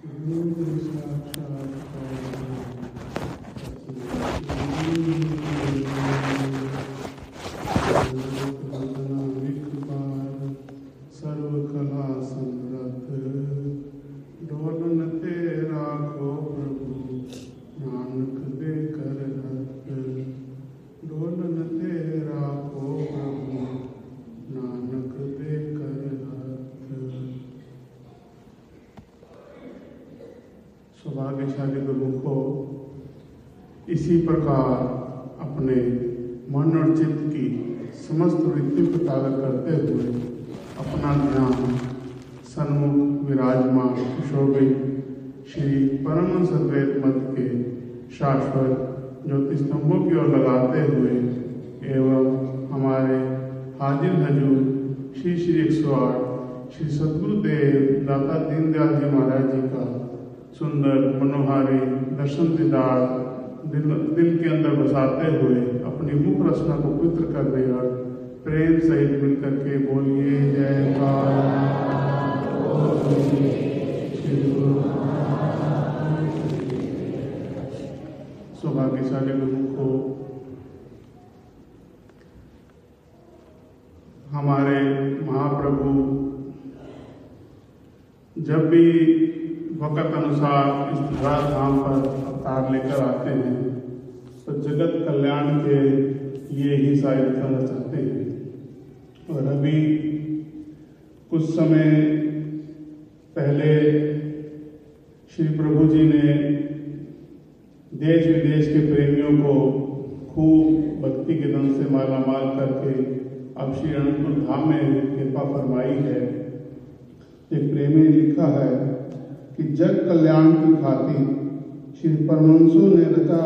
Guru Sakshat सौभाग्यशाली गुरु को इसी प्रकार अपने मन और चित्त की समस्त वृत्ति को ताज़ा करते हुए अपना ध्यान सन्मुख विराजमान शोभित श्री परम सद्वैत मत के शाश्वत ज्योति स्तंभों की ओर लगाते हुए एवं हमारे हाजिर हजूर श्री श्री एक सौ आठ श्री सदगुरुदेव दाता दीनदयाल जी महाराज जी का सुंदर, मनोहारी दर्शन दीदार दिल दिल के अंदर बसाते हुए अपनी मुख रचना को पवित्र करने और प्रेम सहित मिलकर के बोलिए, जय सौभाग्यशाली गुरु को हमारे महाप्रभु जब भी वक़्त अनुसार इस धरा धाम पर अवतार लेकर आते हैं तो जगत कल्याण के लिए ही शायद करना चाहते हैं। और अभी कुछ समय पहले श्री प्रभु जी ने देश विदेश के प्रेमियों को खूब भक्ति के धन से माला माल करके अब श्री अनंतपुर धाम में कृपा फरमाई है। एक प्रेमी लिखा है कि जग कल्याण की खातिर श्री परमंसों ने रचा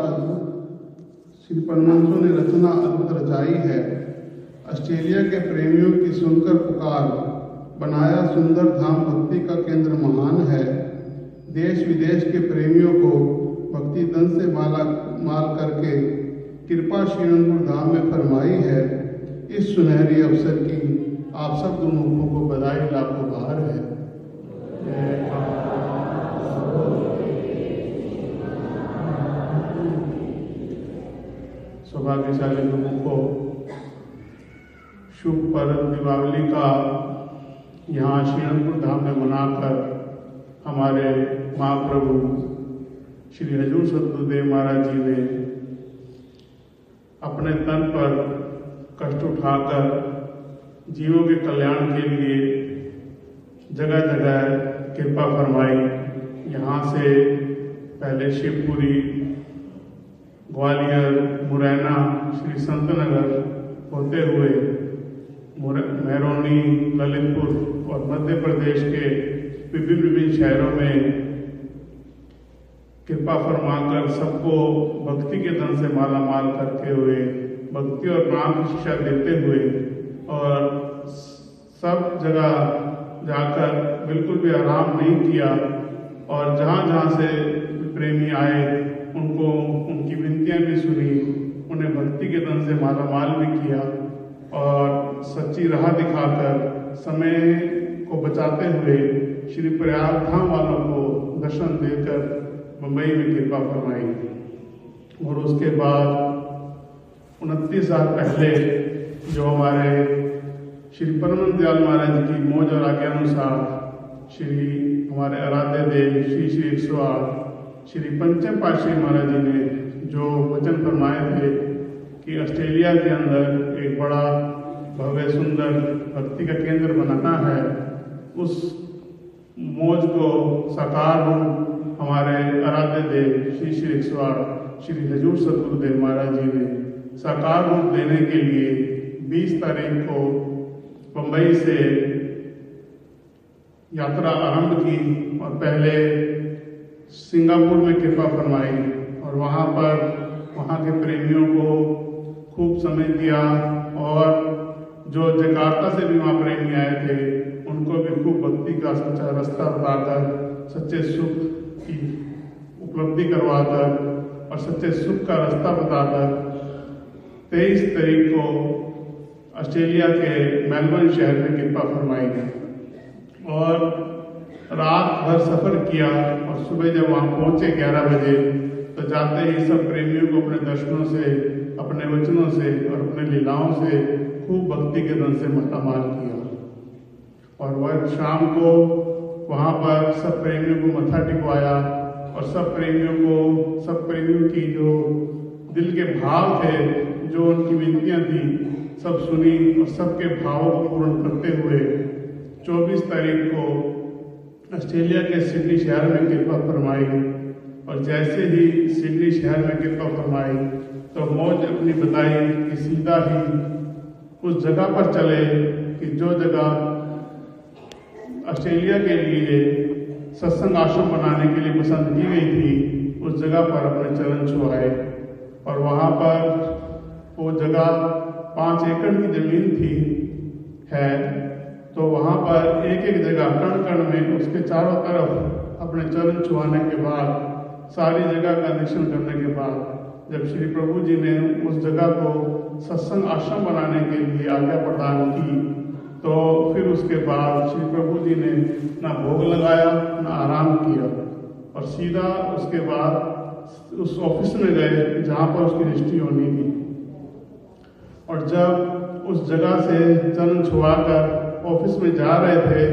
श्री परमंसों ने रचना अद्भुत रचाई है। ऑस्ट्रेलिया के प्रेमियों की सुनकर पुकार, बनाया सुंदर धाम भक्ति का केंद्र महान है। देश विदेश के प्रेमियों को भक्ति धन से माला माल करके कृपा श्रीनपुर धाम में फरमाई है। इस सुनहरी अवसर की आप सब गुरुमुखों को बधाई बाहर है। सौभाग्यशाली लोगों को शुभ पर्व दीपावली का यहाँ श्रीरंगपुर धाम में मनाकर हमारे महाप्रभु श्री हजूर सतगुरुदेव महाराज जी ने अपने तन पर कष्ट उठाकर जीवों के कल्याण के लिए जगह जगह कृपा फरमाई। यहाँ से पहले शिवपुरी ग्वालियर, मुरैना, श्री संतनगर होते हुए महरौनी ललितपुर और मध्य प्रदेश के विभिन्न विभिन्न शहरों में कृपा फरमाकर सबको भक्ति के धन से माला माल करते हुए, भक्ति और नाम की शिक्षा देते हुए और सब जगह जाकर बिल्कुल भी आराम नहीं किया और जहाँ जहाँ से प्रेमी आए उनको उनकी विनतियाँ भी सुनी, उन्हें भक्ति के धन से माला माल भी किया और सच्ची राह दिखाकर समय को बचाते हुए श्री प्रयाग धाम वालों को दर्शन देकर मुंबई में कृपा फरमाई। और उसके बाद उनतीस साल पहले जो हमारे श्री परम दयाल महाराज की मौज और आज्ञा अनुसार श्री हमारे आराध्य देव श्री श्री एक सौ आठ श्री पंचम पाशी महाराज जी ने जो वचन फरमाए थे कि ऑस्ट्रेलिया के अंदर एक बड़ा, भव्य, सुंदर भक्ति का केंद्र बनाना है, उस मौज को साकार रूप हमारे आराध्य देव श्री श्री एक सौ आठ श्री हजूर सतगुरुदेव महाराज जी ने साकार रूप देने के लिए 20 तारीख को बम्बई से यात्रा आरंभ की और पहले सिंगापुर में कृपा फरमाई और वहाँ पर वहाँ के प्रेमियों को खूब समय दिया और जो जकार्ता से भी वहाँ प्रेमी आए थे, उनको भी खूब भक्ति का सच्चा रास्ता बताकर, सच्चे सुख की उपलब्धि करवाकर और सच्चे सुख का रास्ता बताकर तेईस तारीख को ऑस्ट्रेलिया के मेलबर्न शहर में कृपा फरमाई और रात भर सफ़र किया। और सुबह जब वहाँ पहुँचे 11 बजे तो जाते ही सब प्रेमियों को अपने दर्शनों से, अपने वचनों से और अपने लीलाओं से खूब भक्ति के धन से मालामाल किया। और वह शाम को वहाँ पर सब प्रेमियों को मत्था टिकवाया और सब प्रेमियों को, सब प्रेमियों की जो दिल के भाव थे, जो उनकी विनतियाँ थी, सब सुनी और सबके भावों को पूर्ण करते हुए 24 तारीख को ऑस्ट्रेलिया के सिडनी शहर में कृपा फरमाई और जैसे ही सिडनी शहर में कृपा फरमाई तो मौज अपनी बताई कि सीधा ही उस जगह पर चले कि जो जगह ऑस्ट्रेलिया के लिए सत्संग आश्रम बनाने के लिए पसंद की गई थी, उस जगह पर अपने चरण छुआए और वहाँ पर वो जगह पाँच एकड़ की ज़मीन थी, है तो वहाँ पर एक एक जगह कण कण में उसके चारों तरफ़ अपने चरण छुआने के बाद, सारी जगह का निरीक्षण करने के बाद, जब श्री प्रभु जी ने उस जगह को सत्संग आश्रम बनाने के लिए आज्ञा प्रदान की तो फिर उसके बाद श्री प्रभु जी ने ना भोग लगाया, ना आराम किया और सीधा उसके बाद उस ऑफ़िस में गए, जहाँ पर उसकी रजिस्ट्री होनी थी। और जब उस जगह से चरण छुआकर ऑफ़िस में जा रहे थे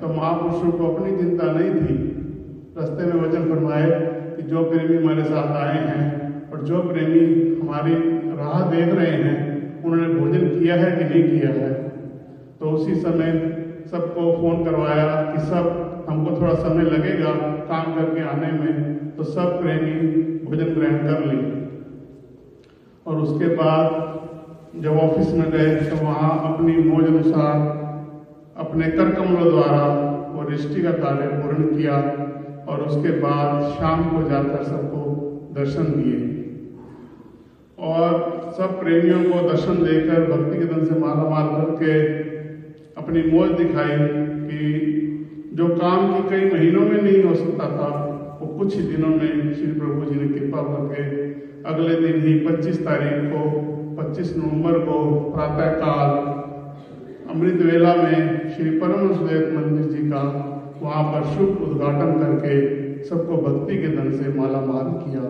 तो महापुरुषों को अपनी चिंता नहीं थी। रास्ते में वचन फरमाए कि जो प्रेमी हमारे साथ आए हैं और जो प्रेमी हमारी राह देख रहे हैं, उन्होंने भोजन किया है कि नहीं किया है? तो उसी समय सबको फ़ोन करवाया कि सब, हमको थोड़ा समय लगेगा काम करके आने में तो सब प्रेमी भोजन ग्रहण कर ली और उसके बाद जब ऑफ़िस में गए तो वहाँ अपनी मौज अनुसार अपने कर कमलों द्वारा वो रजिस्ट्री का कार्य पूर्ण किया और उसके बाद शाम को जाकर सबको दर्शन दिए। और सब प्रेमियों को दर्शन देकर भक्ति के धन से माला माल करके अपनी मौज दिखाई कि जो काम की कई महीनों में नहीं हो सकता था, वो कुछ ही दिनों में श्री प्रभु जी ने कृपा करके अगले दिन ही 25 तारीख को 25 नवंबर को प्रातः काल अमृत वेला में श्री परम सुदेव मंदिर जी का वहाँ पर शुभ उद्घाटन करके सबको भक्ति के धन से माला माल किया।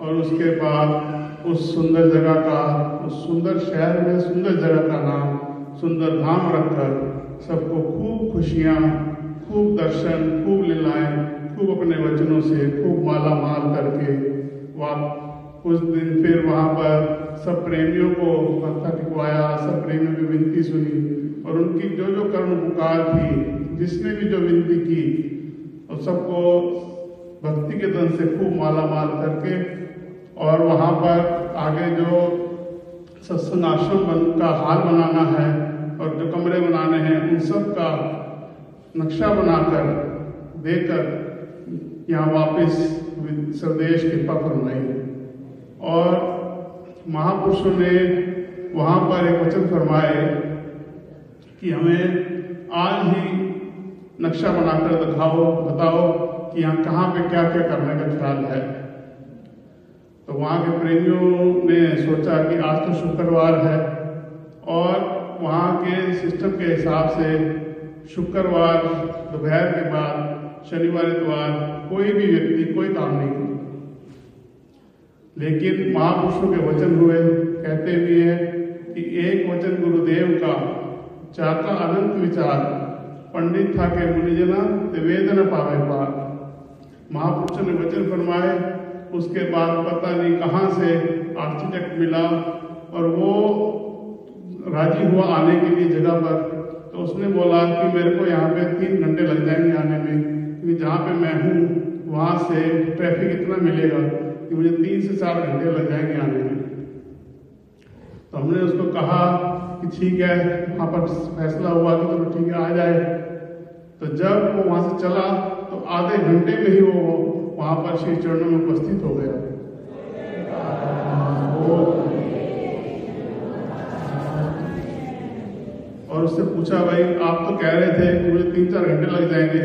और उसके बाद उस सुंदर जगह का, उस सुंदर शहर में सुंदर जगह का नाम सुंदर धाम रखकर सबको खूब खुशियाँ, खूब दर्शन, खूब लीलाएँ, खूब अपने वचनों से खूब माला माल उस दिन फिर वहाँ पर सब प्रेमियों को मत्था टिकवाया, सब प्रेमियों की विनती सुनी और उनकी जो जो कर्म पुकार थी, जिसने भी जो विनती की, और सबको भक्ति के धन से खूब माला माल करके और वहाँ पर आगे जो सत्संग आश्रम बन, का हाल बनाना है और जो कमरे बनाने हैं, उन सब का नक्शा बनाकर देकर यहाँ वापस स्वदेश कृपा फरमाई और महापुरुषों ने वहाँ पर एक वचन फरमाए कि हमें आज ही नक्शा बनाकर दिखाओ, बताओ कि यहाँ कहाँ पे क्या क्या करने का ख्याल है। तो वहाँ के प्रेमियों ने सोचा कि आज तो शुक्रवार है और वहाँ के सिस्टम के हिसाब से शुक्रवार, दोपहर के बाद, शनिवार, इतवार कोई भी व्यक्ति कोई काम नहीं लेकिन महापुरुषों के वचन हुए, कहते भी है कि एक वचन गुरुदेव का चाका अनंत विचार, पंडित था के मुनिजना वेदन पावे पार। महापुरुषों ने वचन फरमाए, उसके बाद पता नहीं कहाँ से आर्किटेक्ट मिला और वो राज़ी हुआ आने के लिए जगह पर। तो उसने बोला कि मेरे को यहाँ पे तीन घंटे लग जाएँगे आने में, क्योंकि जहाँ पे मैं हूँ, वहाँ से ट्रैफ़िक इतना मिलेगा। कि मुझे तीन से चार घंटे लग जाएँगे आने में। तो हमने उसको कहा कि ठीक है, वहाँ पर फैसला हुआ कि चलो ठीक है, आ जाए। तो जब वो वहाँ से चला तो आधे घंटे में ही वो वहाँ पर श्री चरणों में उपस्थित हो गया। और उससे पूछा, भाई, आप तो कह रहे थे कि मुझे तीन चार घंटे लग जाएँगे।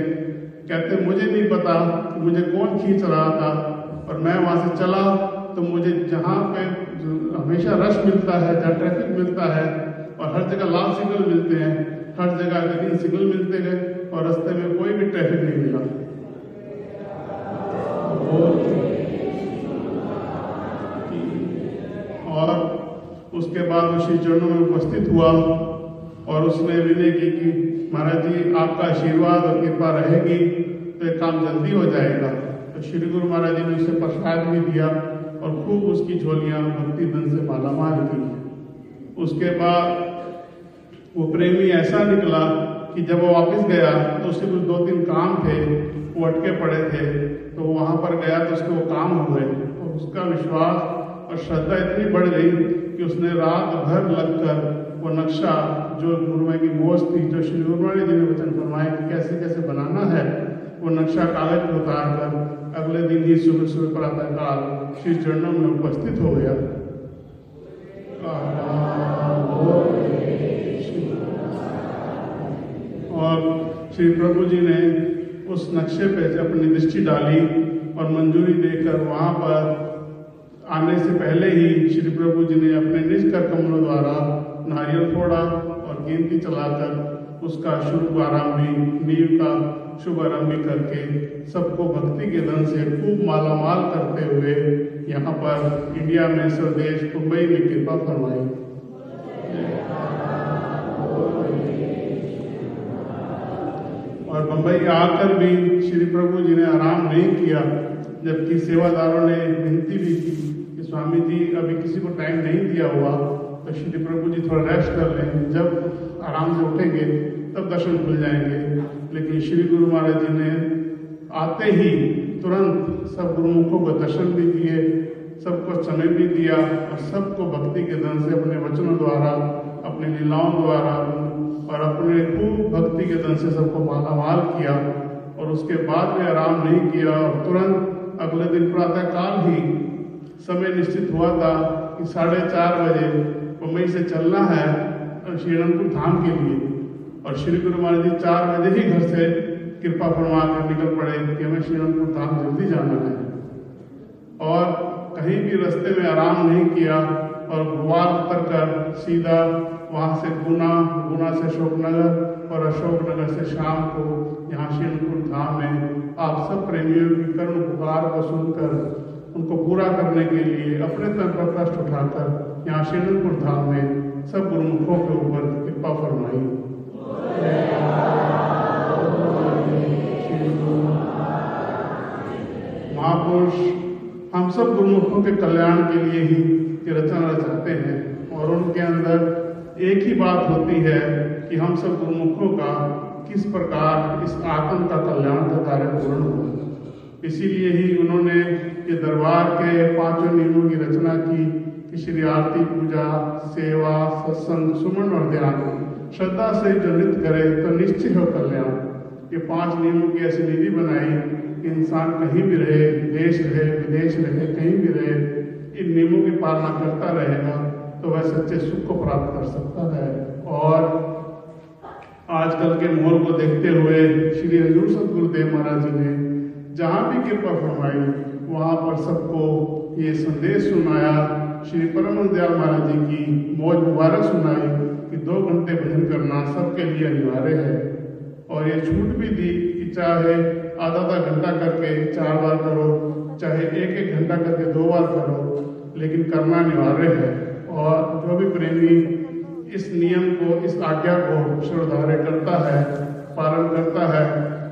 कहते, मुझे नहीं पता मुझे कौन खींच रहा था। और मैं वहाँ से चला तो मुझे जहाँ पे हमेशा रश मिलता है, जहाँ ट्रैफ़िक मिलता है और हर जगह लाल सिग्नल मिलते हैं, हर जगह ग्रीन सिग्नल मिलते गए और रास्ते में कोई भी ट्रैफ़िक नहीं मिला। और उसके बाद श्री चरणों में उपस्थित हुआ और उसने विनय की कि महाराज जी, आपका आशीर्वाद और कृपा रहेगी तो काम जल्दी हो जाएगा। तो श्री गुरु महाराज जी ने उसे प्रसाद भी दिया और खूब उसकी झोलियाँ भक्ति धन से मालामाल की। उसके बाद वो प्रेमी ऐसा निकला कि जब वो वापस गया तो उससे कुछ दो तीन काम थे। वो अटके पड़े थे तो वो वहाँ पर गया तो उसके वो काम हो गए। और उसका विश्वास और श्रद्धा इतनी बढ़ गई कि उसने रात भर लगकर वो नक्शा, जो गुरुमा की मोज थी, जो श्री गुरुमानी जी ने वचन फरमाए कि कैसे कैसे बनाना है वो नक्शा कागज़ पर उतार कर अगले दिन ही सुबह सुबह प्रातः काल श्री चरणों में उपस्थित हो गया। और श्री प्रभु जी ने उस नक्शे पे अपनी दृष्टि डाली और मंजूरी देकर वहाँ पर आने से पहले ही श्री प्रभु जी ने अपने निज कर कमलों द्वारा नारियल फोड़ा और गिनती चलाकर उसका शुभ आरंभ भी नींव का शुभ आरंभ करके सबको भक्ति के धन से खूब मालामाल करते हुए यहाँ पर इंडिया में स्वदेश मुंबई में कृपा फरमाई। और बम्बई आकर भी श्री प्रभु जी ने आराम नहीं किया, जबकि सेवादारों ने विनती भी की कि स्वामी जी, अभी किसी को टाइम नहीं दिया हुआ तो श्री प्रभु जी थोड़ा रेस्ट कर लें, जब आराम से उठेंगे तब दर्शन खुल जाएँगे। लेकिन श्री गुरु महाराज जी ने आते ही तुरंत सब गुरुमुखों को दर्शन भी दिए सबको समय भी दिया और सबको भक्ति के धन से अपने वचनों द्वारा, अपनी लीलाओं द्वारा और अपने खूब भक्ति के धन से सबको मालामाल किया और उसके बाद में आराम नहीं किया और तुरंत अगले दिन प्रातः काल ही समय निश्चित हुआ था कि साढ़े चार बजे मुंबई से चलना है श्रीरंगपुर धाम के लिए। और श्री गुरु महाराज जी चार बजे ही घर से कृपा फरमा कर निकल पड़े कि हमें श्रीरंगपुर धाम जल्दी जाना है। और कहीं भी रास्ते में आराम नहीं किया और गुरुवार उतर कर सीधा वहाँ से गुना गुना से अशोकनगर और अशोकनगर से शाम को यहाँ श्रीनपुर धाम में आप सब प्रेमियों की करुण पुकार को सुनकर, उनको पूरा करने के लिए अपने तन पर कष्ट उठाकर यहाँ श्रीनपुर धाम में सब गुरुमुखों के ऊपर कृपा फरमाई। महापुरुष, हम सब गुरुमुखों के कल्याण के लिए ही ये रचना रचाते हैं और उनके अंदर एक ही बात होती है कि हम सब गुरुमुखों का किस प्रकार इस आत्म का कल्याण का कार्य पूर्ण हो इसीलिए ही उन्होंने ये दरबार के पाँचों नियमों की रचना की कि श्री आरती पूजा, सेवा, सत्संग, सुमन और ध्यान श्रद्धा से जो नृत्य करे तो निश्चित हो कल्याण। ये पाँच नियमों की ऐसी निधि बनाई कि इंसान कहीं भी रहे, देश रहे, विदेश रहे, कहीं भी रहे, इन नियमों की पालना करता रहेगा तो वह सच्चे सुख को प्राप्त कर सकता है। और आजकल के माहौल को देखते हुए श्री हजूर सतगुरुदेव महाराज जी ने जहाँ भी कृपा फरमाई, वहाँ पर सबको ये संदेश सुनाया। श्री परम दयाल महाराज जी की मौज मुबारक सुनाई। दो घंटे भजन करना सबके लिए अनिवार्य है। और ये छूट भी दी कि चाहे आधा आधा घंटा करके चार बार करो, चाहे एक एक घंटा करके दो बार करो, लेकिन करना अनिवार्य है। और जो भी प्रेमी इस नियम को, इस आज्ञा को श्रद्धार्य करता है, पालन करता है,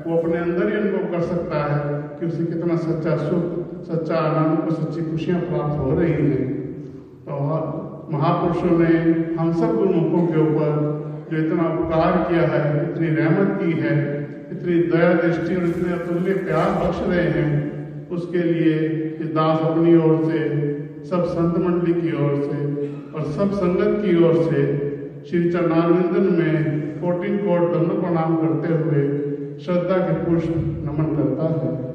वो अपने अंदर ही अनुभव कर सकता है कि उसे कितना सच्चा सुख, सच्चा आनंद और सच्ची खुशियाँ प्राप्त हो रही हैं। तो महापुरुषों ने हम सब गुरुमुखों के ऊपर जो इतना उपकार किया है, इतनी रहमत की है, इतनी दया दृष्टि और इतने अतुल्य प्यार बख्श रहे हैं, उसके लिए दास अपनी ओर से, सब संत मंडली की ओर से और सब संगत की ओर से श्री चरणारविंदन में फोर्टीन कोट दंड प्रणाम करते हुए श्रद्धा के पुष्प नमन करता है।